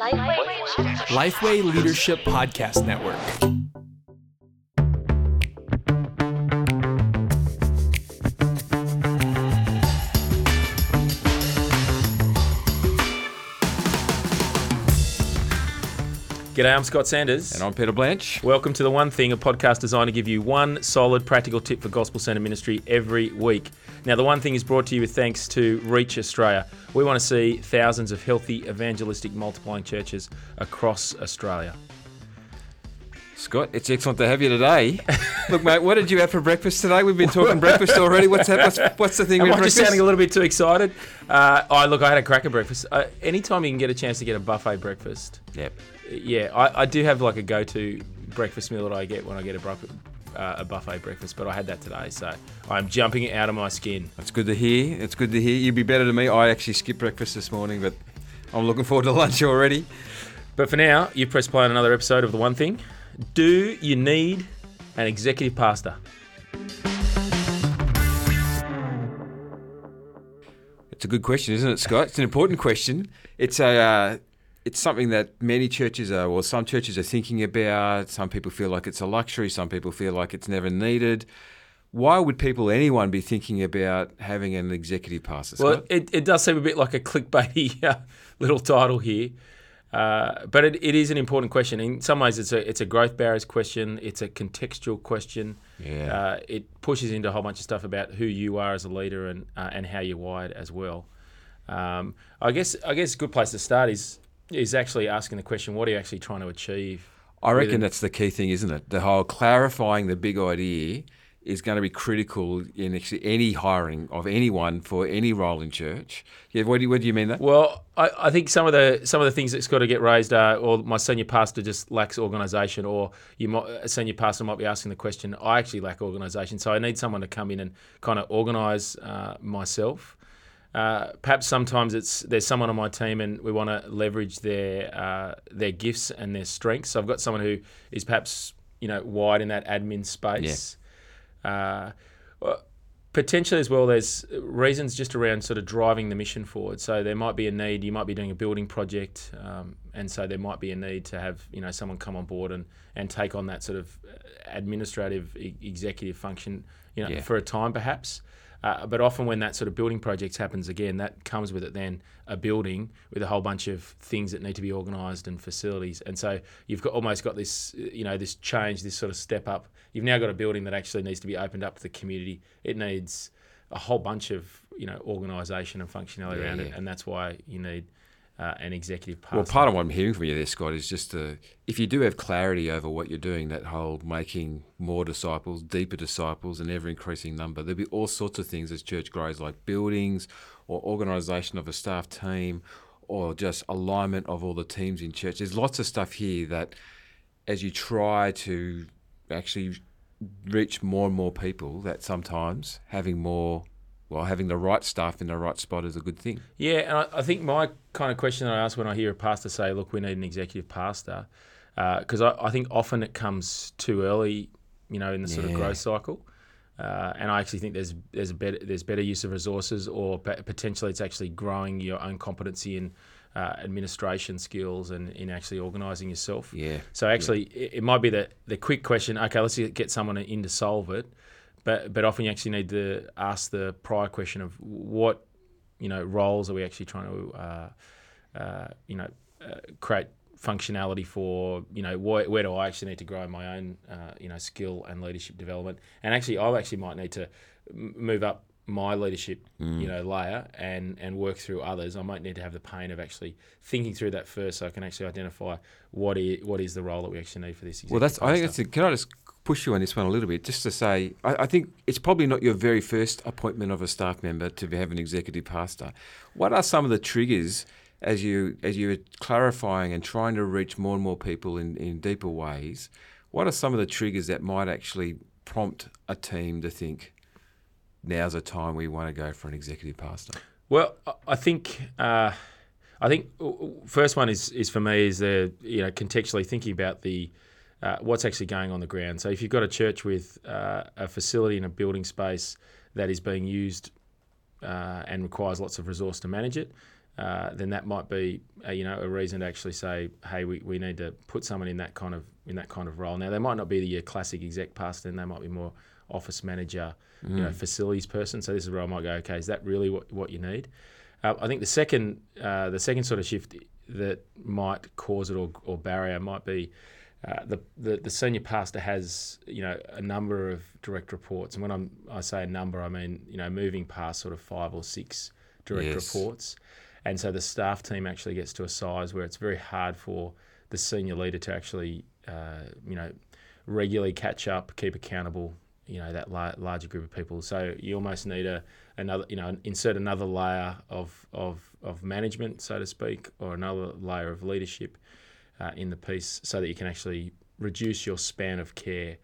Lifeway Leadership Podcast Network. G'day, I'm Scott Sanders. And I'm Peter Blanche. Welcome to The One Thing, a podcast designed to give you one solid practical tip for Gospel Centre ministry every week. Now, The One Thing is brought to you with thanks to Reach Australia. We want to see thousands of healthy, evangelistic, multiplying churches across Australia. Scott, it's excellent to have you today. Look, mate, what did you have for breakfast today? We've been talking breakfast already. What's that? What's, what's the thing Am I just sounding a little bit too excited? Uh, oh, look, I had a cracker breakfast. Uh, anytime you can get a chance to get a buffet breakfast, Yep. Yeah, I, I do have like a go-to breakfast meal that I get when I get a, bru- uh, a buffet breakfast, but I had that today, so I'm jumping out of my skin. That's good to hear. It's good to hear. You'd be better than me. I actually skipped breakfast this morning, but I'm looking forward to lunch already. But for now, you've pressed play on another episode of The One Thing. Do you need an executive pastor? It's a good question, isn't it, Scott? It's an important question. It's a. Uh, it's something that many churches are, well, some churches are thinking about. Some people feel like it's a luxury. Some people feel like it's never needed. Why would people, anyone, be thinking about having an executive pastor? Scott? Well, it, it does seem a bit like a clickbaity uh, little title here. Uh, but it, it is an important question. In some ways, it's a it's a growth barriers question. It's a contextual question. Yeah. Uh, it pushes into a whole bunch of stuff about who you are as a leader and uh, and how you're wired as well. Um, I guess I guess a good place to start is is actually asking the question: What are you actually trying to achieve? I reckon that's the key thing, isn't it? The whole clarifying the big idea is going to be critical in actually any hiring of anyone for any role in church. Yeah, what do you, what do you mean that? Well, I, I think some of the some of the things that's got to get raised are, or my senior pastor just lacks organisation, or you might, a senior pastor might be asking the question, I actually lack organisation, so I need someone to come in and kind of organise uh, myself. Uh, perhaps sometimes it's there's someone on my team and we want to leverage their uh, their gifts and their strengths. So I've got someone who is perhaps you know wide in that admin space. Uh, potentially as well, there's reasons just around sort of driving the mission forward. So there might be a need. You might be doing a building project, um, and so there might be a need to have you know someone come on board and and take on that sort of administrative e- executive function, you know, Yeah. for a time perhaps. Uh, but often when that sort of building projects happens again, that comes with it then a building with a whole bunch of things that need to be organised and facilities. And so you've got almost got this, you know, this change, this sort of step up. You've now got a building that actually needs to be opened up to the community. It needs a whole bunch of, you know, organisation and functionality Yeah, around it, and that's why you need uh, an executive. Well, part of what I'm hearing from you there, Scott, is just uh, if you do have clarity over what you're doing, that whole making more disciples, deeper disciples, an ever increasing number, there'll be all sorts of things as church grows, like buildings or organisation of a staff team or just alignment of all the teams in church. There's lots of stuff here that as you try to actually reach more and more people, that sometimes having more, well, having the right staff in the right spot is a good thing. Yeah, and I, I think my kind of question that I ask when I hear a pastor say, "Look, we need an executive pastor," because I, I think often it comes too early, you know, in the sort of growth cycle. Uh, and I actually think there's there's a better there's better use of resources, or pe- potentially it's actually growing your own competency in uh, administration skills and in actually organising yourself. Yeah. So actually, it, it might be the the quick question. Okay, let's get someone in to solve it, but but often you actually need to ask the prior question of what you know roles are we actually trying to uh, uh, you know uh, create functionality for you know where, where do I actually need to grow my own uh, you know skill and leadership development and actually I actually might need to m- move up my leadership you know layer and and work through others I might need to have the pain of actually thinking through that first so I can actually identify what is, what is the role that we actually need for this Well, that's. I think that's. A, can I just push you on this one a little bit, just to say, I, I think it's probably not your very first appointment of a staff member to have an executive pastor. What are some of the triggers as you as you're clarifying and trying to reach more and more people in, in deeper ways? What are some of the triggers that might actually prompt a team to think, now's a time we want to go for an executive pastor? Well, I- think uh, I think first one is is for me is the you know contextually thinking about the uh, what's actually going on the ground. So if you've got a church with uh, a facility and a building space that is being used uh, and requires lots of resource to manage it, uh, then that might be uh, you know a reason to actually say, hey, we, we need to put someone in that kind of in that kind of role. Now they might not be your classic exec pastor, and they might be more office manager, you know, facilities person. So this is where I might go, okay, is that really what, what you need? Uh, I think the second uh, the second sort of shift that might cause it or, or barrier might be uh, the, the the senior pastor has you know a number of direct reports, and when I'm I say a number, I mean you know moving past sort of five or six direct Yes. reports, and so the staff team actually gets to a size where it's very hard for the senior leader to actually uh, you know regularly catch up, keep accountable. You know that la- larger group of people. So you almost need a another you know insert another layer of of of management, so to speak, or another layer of leadership uh, in the piece so that you can actually reduce your span of care.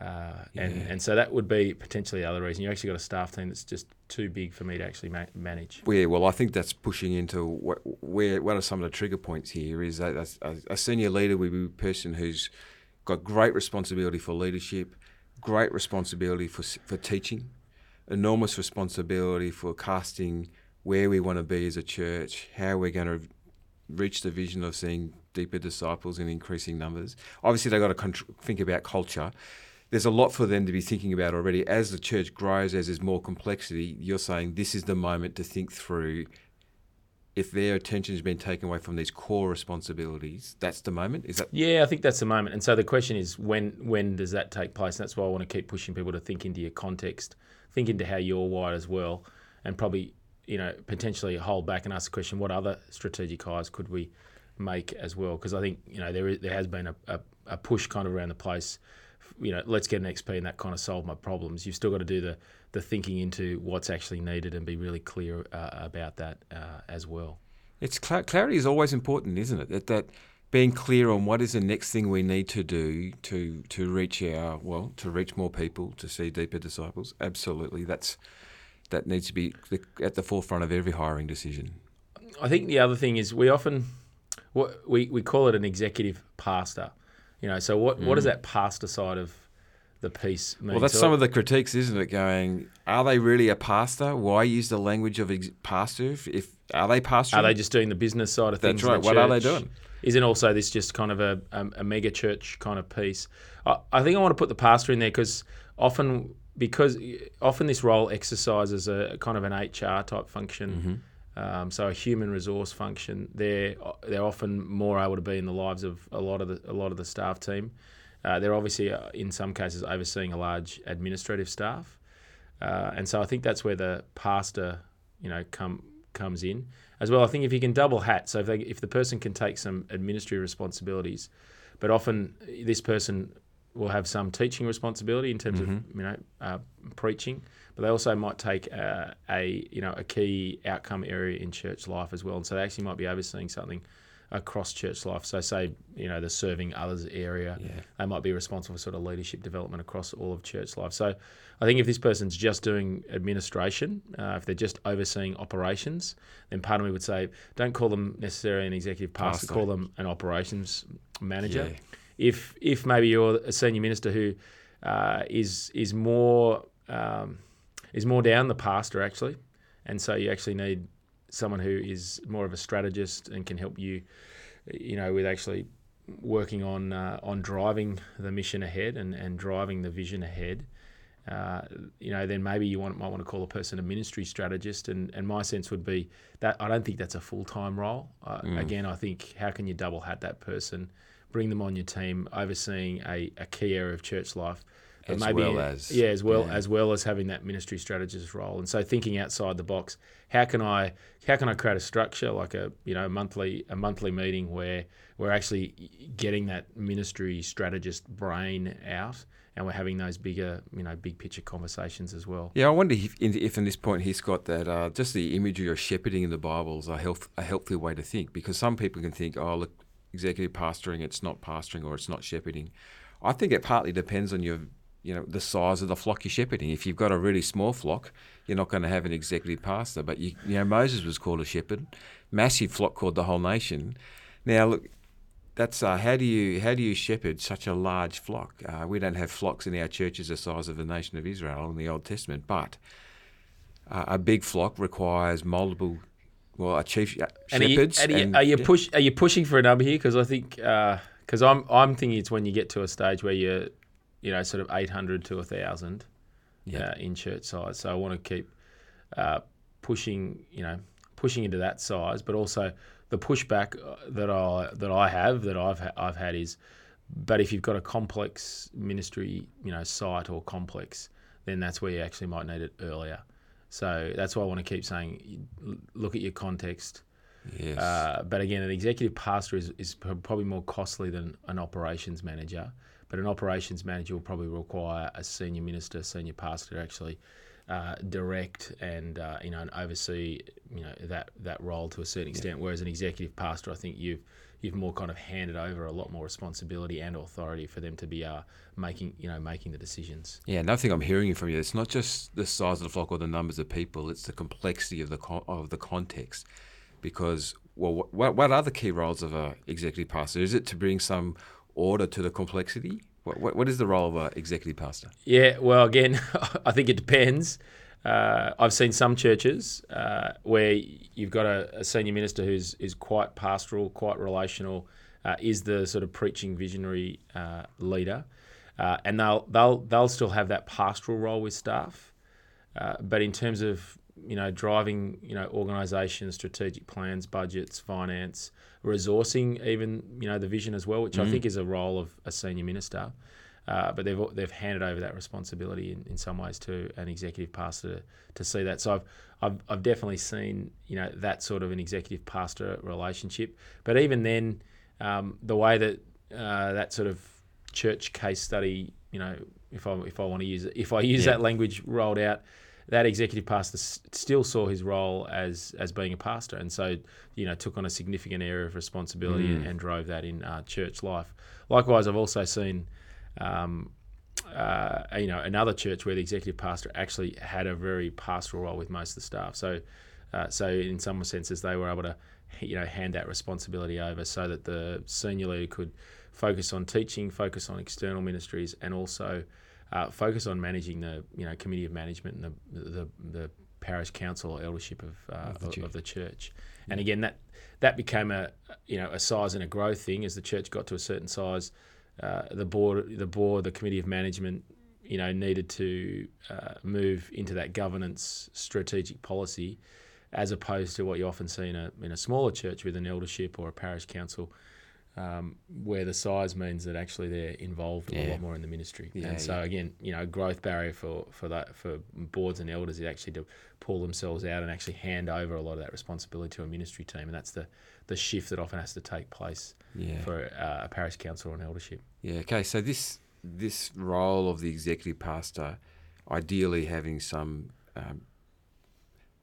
Uh, and, Yeah. and so that would be potentially the other reason. You actually got a staff team that's just too big for me to actually ma- manage. Yeah, well, I think that's pushing into what, where what are some of the trigger points here is that a, a senior leader would be a person who's got great responsibility for leadership, great responsibility for for teaching, enormous responsibility for casting where we want to be as a church, how we're going to reach the vision of seeing deeper disciples in increasing numbers. Obviously, they've got to think about culture. There's a lot for them to be thinking about already. As the church grows, as there's more complexity, you're saying this is the moment to think through if their attention has been taken away from these core responsibilities, that's the moment. Is that Yeah, I think that's the moment. And so the question is, when when does that take place? And that's why I want to keep pushing people to think into your context, think into how you're wired as well, and probably you know potentially hold back and ask the question, what other strategic hires could we make as well? Because I think you know there is, there has been a, a, a push kind of around the place. You know, let's get an XP and that kind of solve my problems. You've still got to do the the thinking into what's actually needed and be really clear uh, about that uh, as well. It's cla clarity is always important, isn't it? That, that being clear on what is the next thing we need to do to to reach our well to reach more people to see deeper disciples. Absolutely, that's that needs to be the, at the forefront of every hiring decision. I think the other thing is we often what we, we call it an executive pastor. You know, so what, what does that pastor side of the piece mean? Mm. Well, that's So some of the critiques, isn't it? Going, are they really a pastor? Why use the language of ex- pastor? If, if are they pastoral? are they just doing the business side of things? That's right. What are they doing? Isn't also this just kind of a, a, a mega church kind of piece? I, I think I want to put the pastor in there because often because often this role exercises a kind of an HR type function. Um, so a human resource function. They're they're often more able to be in the lives of a lot of the a lot of the staff team. Uh, they're obviously uh, in some cases overseeing a large administrative staff, uh, and so I think that's where the pastor, you know, come comes in as well. I think if you can double hat, so if they, if the person can take some administrative responsibilities, but often this person will have some teaching responsibility in terms of you know uh, preaching, but they also might take uh, a you know a key outcome area in church life as well, and so they actually might be overseeing something across church life. So say you know the serving others area, they might be responsible for sort of leadership development across all of church life. So I think if this person's just doing administration, uh, if they're just overseeing operations, then part of me would say don't call them necessarily an executive pastor, Pastor. call them an operations manager Yeah. If if maybe you're a senior minister who uh, is is more um, is more down the pastor actually, and so you actually need someone who is more of a strategist and can help you, you know, with actually working on uh, on driving the mission ahead and, and driving the vision ahead. Uh, you know, then maybe you want, might want to call a person a ministry strategist, and, and my sense would be that I don't think that's a full time role. Uh, Again, I think how can you double hat that person, bring them on your team, overseeing a, a key area of church life, but As well as- yeah, as well yeah. as well as having that ministry strategist role. And so thinking outside the box, how can I how can I create a structure like a you know monthly a monthly meeting where we're actually getting that ministry strategist brain out and we're having those bigger you know big picture conversations as well. Yeah, I wonder if, in- if in this point he's got that uh, just the imagery of shepherding in the Bible is a health a healthy way to think because some people can think, oh look, executive pastoring, it's not pastoring or it's not shepherding. I think it partly depends on your you know the size of the flock you're shepherding. If you've got a really small flock, you're not going to have an executive pastor. But you, you know Moses was called a shepherd, massive flock called the whole nation. Now look, that's uh, how do you how do you shepherd such a large flock? Uh, we don't have flocks in our churches the size of the nation of Israel in the Old Testament, but uh, a big flock requires multiple well, a chief uh, And are you, shepherds. are you, and- are you yeah. push are you pushing for a number here? Because I think because I'm I'm thinking it's when you get to a stage where you're you know sort of 800 to 1,000 Yeah. uh, in church size. So I want to keep uh, pushing you know pushing into that size, but also the pushback uh, that I that I have that I've ha- I've had is, but if you've got a complex ministry you know site or complex, then that's where you actually might need it earlier. So that's why I want to keep saying, look at your context. Yes. Uh, but again, an executive pastor is, is probably more costly than an operations manager. But an operations manager will probably require a senior minister, senior pastor to actually uh, direct and uh, you know and oversee you know that that role to a certain extent. Whereas an executive pastor, I think you've you've more kind of handed over a lot more responsibility and authority for them to be uh, making you know making the decisions. Yeah, another thing I'm hearing from you, it's not just the size of the flock or the numbers of people; it's the complexity of the con- of the context. Because, well, what what are the key roles of a executive pastor? Is it to bring some order to the complexity? What what, is the role of an executive pastor? Yeah, well, again, I think it depends. Uh, I've seen some churches uh, where you've got a, a senior minister who's is quite pastoral, quite relational, uh, is the sort of preaching visionary uh, leader, uh, and they'll they'll they'll still have that pastoral role with staff, uh, but in terms of you know driving you know organisation, strategic plans, budgets, finance, resourcing, even you know the vision as well, which I think is a role of a senior minister. Uh, but they've they've handed over that responsibility in, in some ways to an executive pastor to, to see that. So I've, I've I've definitely seen you know that sort of an executive pastor relationship. But even then, um, the way that uh, that sort of church case study, you know, if I if I want to use it, if I use Yeah. that language rolled out, that executive pastor still saw his role as as being a pastor, and so you know took on a significant area of responsibility and, and drove that in uh, church life. Likewise, I've also seen. Um, uh, you know, another church where the executive pastor actually had a very pastoral role with most of the staff. So, uh, so in some senses, they were able to, you know, hand that responsibility over so that the senior leader could focus on teaching, focus on external ministries, and also uh, focus on managing the, you know, committee of management and the the, the parish council or eldership of uh, the of, church. of the church. And again, that that became a you know a size and a growth thing as the church got to a certain size. Uh, the board, the board, the committee of management, you know, needed to uh, move into that governance, strategic policy, as opposed to what you often see in a in a smaller church with an eldership or a parish council, um, where the size means that actually they're involved a lot more in the ministry. Yeah, and so yeah. again, you know, growth barrier for for that for boards and elders is actually to pull themselves out and actually hand over a lot of that responsibility to a ministry team, and that's the the shift that often has to take place Yeah. for uh, a parish council or an eldership. Yeah. Okay. So this this role of the executive pastor, ideally having some um,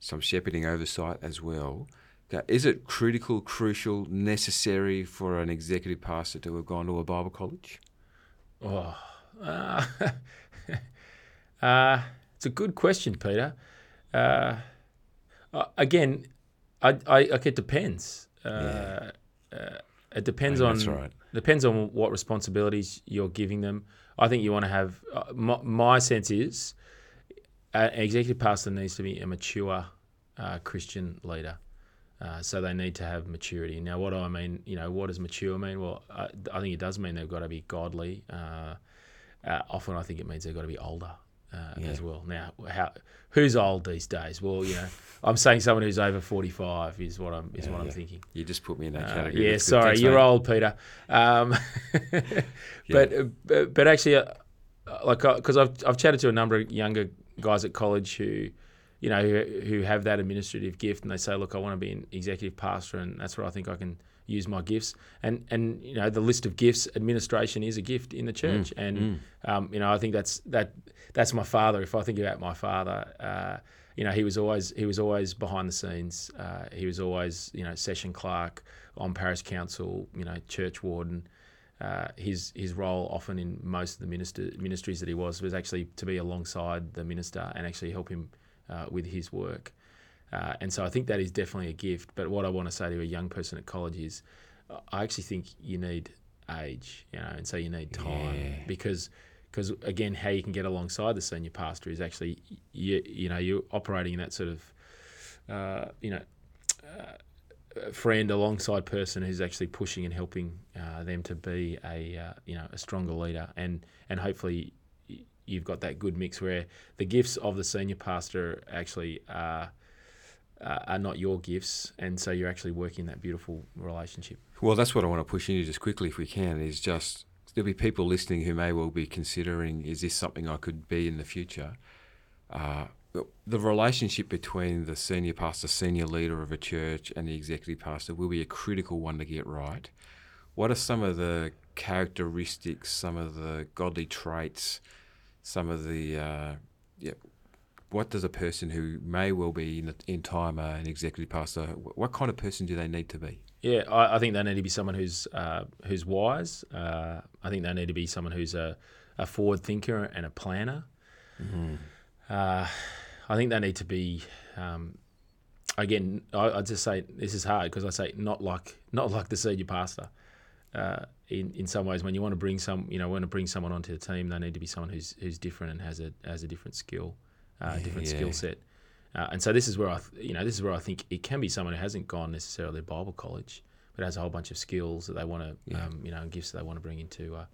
some shepherding oversight as well. Okay, Is it critical, crucial, necessary for an executive pastor to have gone to a Bible college? Oh, uh, uh, it's a good question, Peter. Uh, uh, again, I, I, like it depends. Uh, uh, it depends on right. depends on what responsibilities you're giving them. I think you want to have. Uh, my, my sense is, an executive pastor needs to be a mature uh, Christian leader. Uh, so they need to have maturity. Now, what do I mean? You know, what does mature mean? Well, I, I think it does mean they've got to be godly. Uh, uh, often, I think it means they've got to be older uh, Yeah. as well. Now, how who's old these days? Well, you know, I'm saying someone who's over 45 is what I'm is Yeah, what I'm yeah. thinking. You just put me in that Uh, category. yeah, That's sorry, Thanks, you're mate. old, Peter. Um, but, but but actually, uh, like because I've I've chatted to a number of younger guys at college who, you know, who, who have that administrative gift, and they say, look, I want to be an executive pastor, and that's where I think I can use my gifts. And and you know, the list of gifts, administration is a gift in the church, and um, you know, I think that's that that's my father. If I think about my father. Uh, you know, he was always he was always behind the scenes. Uh, he was always you know session clerk on parish council. You know, church warden. Uh, his his role often in most of the minister, ministries that he was was actually to be alongside the minister and actually help him uh, with his work. Uh, and so I think that is definitely a gift. But what I want to say to a young person at college is, uh, I actually think you need age, you know, and so you need time Yeah. because because again, how you can get alongside the senior pastor is actually you you know you're operating in that sort of uh, you know a friend alongside person who's actually pushing and helping uh, them to be a uh, you know a stronger leader and and hopefully you've got that good mix where the gifts of the senior pastor actually are, uh, are not your gifts and so you're actually working that beautiful relationship Well, that's what I want to push into just quickly, if we can, is just there'll be people listening who may well be considering, is this something I could be in the future? Uh, the relationship between the senior pastor, senior leader of a church, and the executive pastor will be a critical one to get right. What are some of the characteristics, some of the godly traits, some of the uh, yeah, what does a person who may well be in, in time uh, an executive pastor, what kind of person do they need to be? Yeah, I, I think they need to be someone who's uh, who's wise. Uh, I think they need to be someone who's a, a forward thinker and a planner. Uh, I think they need to be. Um, again, I, I just say this is hard because I say not like not like the senior pastor. Uh, in in some ways, when you want to bring some, you know, want to bring someone onto the team, they need to be someone who's who's different and has a has a different skill, uh, different Yeah. skill set. Uh, and so this is where I, th- you know, this is where I think it can be someone who hasn't gone necessarily to Bible college, but has a whole bunch of skills that they want to, Yeah. um, you know, and gifts that they want to bring into, uh,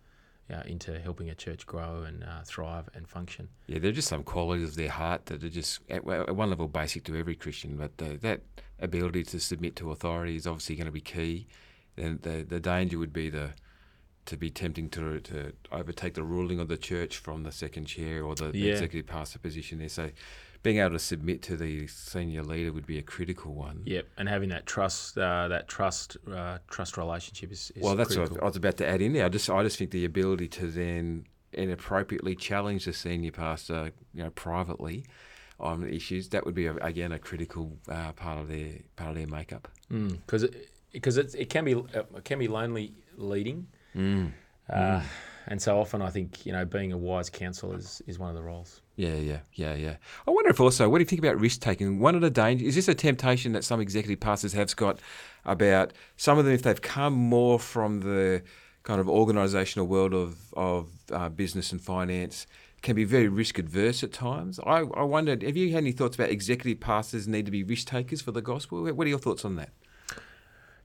yeah, into helping a church grow and uh, thrive and function. Yeah, there are just some qualities of their heart that are just at, at one level basic to every Christian. But that ability to submit to authority is obviously going to be key. And the the danger would be the to be tempting to to overtake the ruling of the church from the second chair or the, the executive pastor position there. So being able to submit to the senior leader would be a critical one. Yep, and having that trust, uh, that trust, uh, trust relationship is, is Well, that's critical. what I was about to add in there. I just, I just think the ability to then inappropriately challenge the senior pastor, you know, privately on issues that would be a, again a critical uh, part of their part of their makeup. because it, because it, it can be uh, it can be lonely leading, uh, and so often I think you know being a wise counsel is, is one of the roles. Yeah, yeah, yeah, yeah. I wonder if also, what do you think about risk taking? One of the dangers is this a temptation that some executive pastors have, Scott, about some of them if they've come more from the kind of organisational world of of uh, business and finance. Can be very risk adverse at times. I, I wondered, have you had any thoughts about executive pastors need to be risk takers for the gospel? What are your thoughts on that?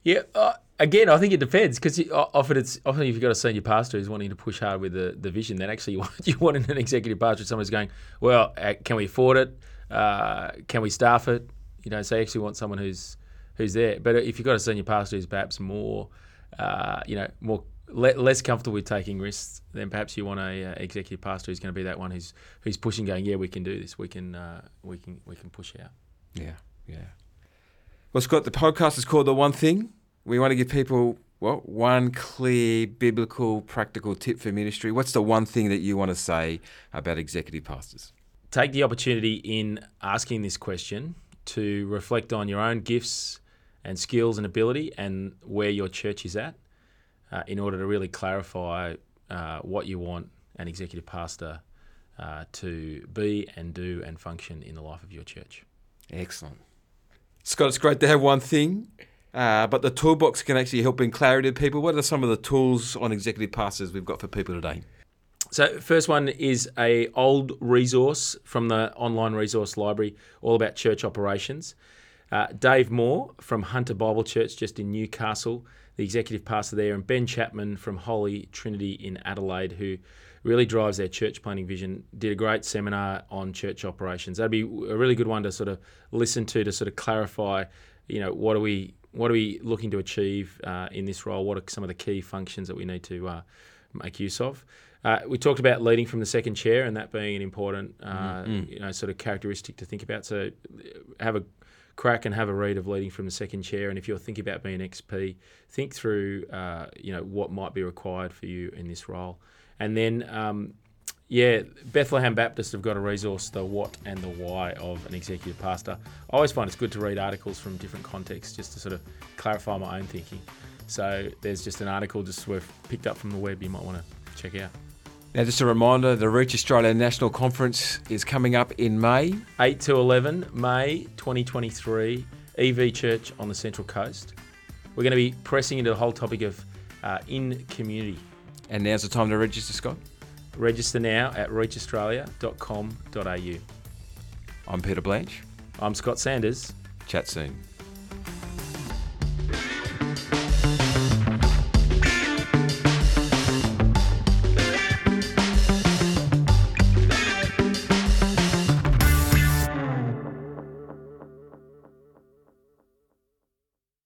Yeah, uh, again, I think it depends because often it's often if you've got a senior pastor who's wanting to push hard with the, the vision, then actually you want, you want an executive pastor, someone who's going, well, uh, can we afford it? Uh, can we staff it? You know, so you actually want someone who's who's there. But if you've got a senior pastor who's perhaps more, uh, you know, more le- less comfortable with taking risks, then perhaps you want a uh, executive pastor who's going to be that one who's who's pushing, going, yeah, we can do this, we can uh, we can we can push out. Yeah, yeah. Well, Scott, the podcast is called The One Thing. We want to give people, well, one clear biblical, practical tip for ministry. What's the one thing that you want to say about executive pastors? take the opportunity in asking this question to reflect on your own gifts and skills and ability and where your church is at uh, in order to really clarify uh, what you want an executive pastor uh, to be and do and function in the life of your church. Excellent. Scott, it's great to have one thing, uh, but the toolbox can actually help bring clarity to people. What are some of the tools on executive pastors we've got for people today? So first one is a old resource from the online resource library, all about church operations. Uh, Dave Moore from Hunter Bible Church, just in Newcastle, the executive pastor there, and Ben Chapman from Holy Trinity in Adelaide, who really drives their church planning vision, did a great seminar on church operations. That'd be a really good one to sort of listen to to sort of clarify, you know, what are we what are we looking to achieve uh, in this role? What are some of the key functions that we need to uh, make use of? Uh, we talked about leading from the second chair and that being an important, uh, you know, sort of characteristic to think about. So, uh, have a crack and have a read of leading from the second chair. And if you're thinking about being XP, think through, uh, you know, what might be required for you in this role. And then, um, yeah, Bethlehem Baptist have got a resource, the what and the why of an executive pastor. I always find it's good to read articles from different contexts just to sort of clarify my own thinking. So there's just an article just worth picked up from the web you might want to check out. Now, just a reminder the Reach Australia National Conference is coming up in May. 8 to 11 May 2023, EV Church on the Central Coast. We're going to be pressing into the whole topic of uh, in community. And now's the time to register, Scott. Register now at reachaustralia.com.au. I'm Peter Blanche. I'm Scott Sanders. Chat soon.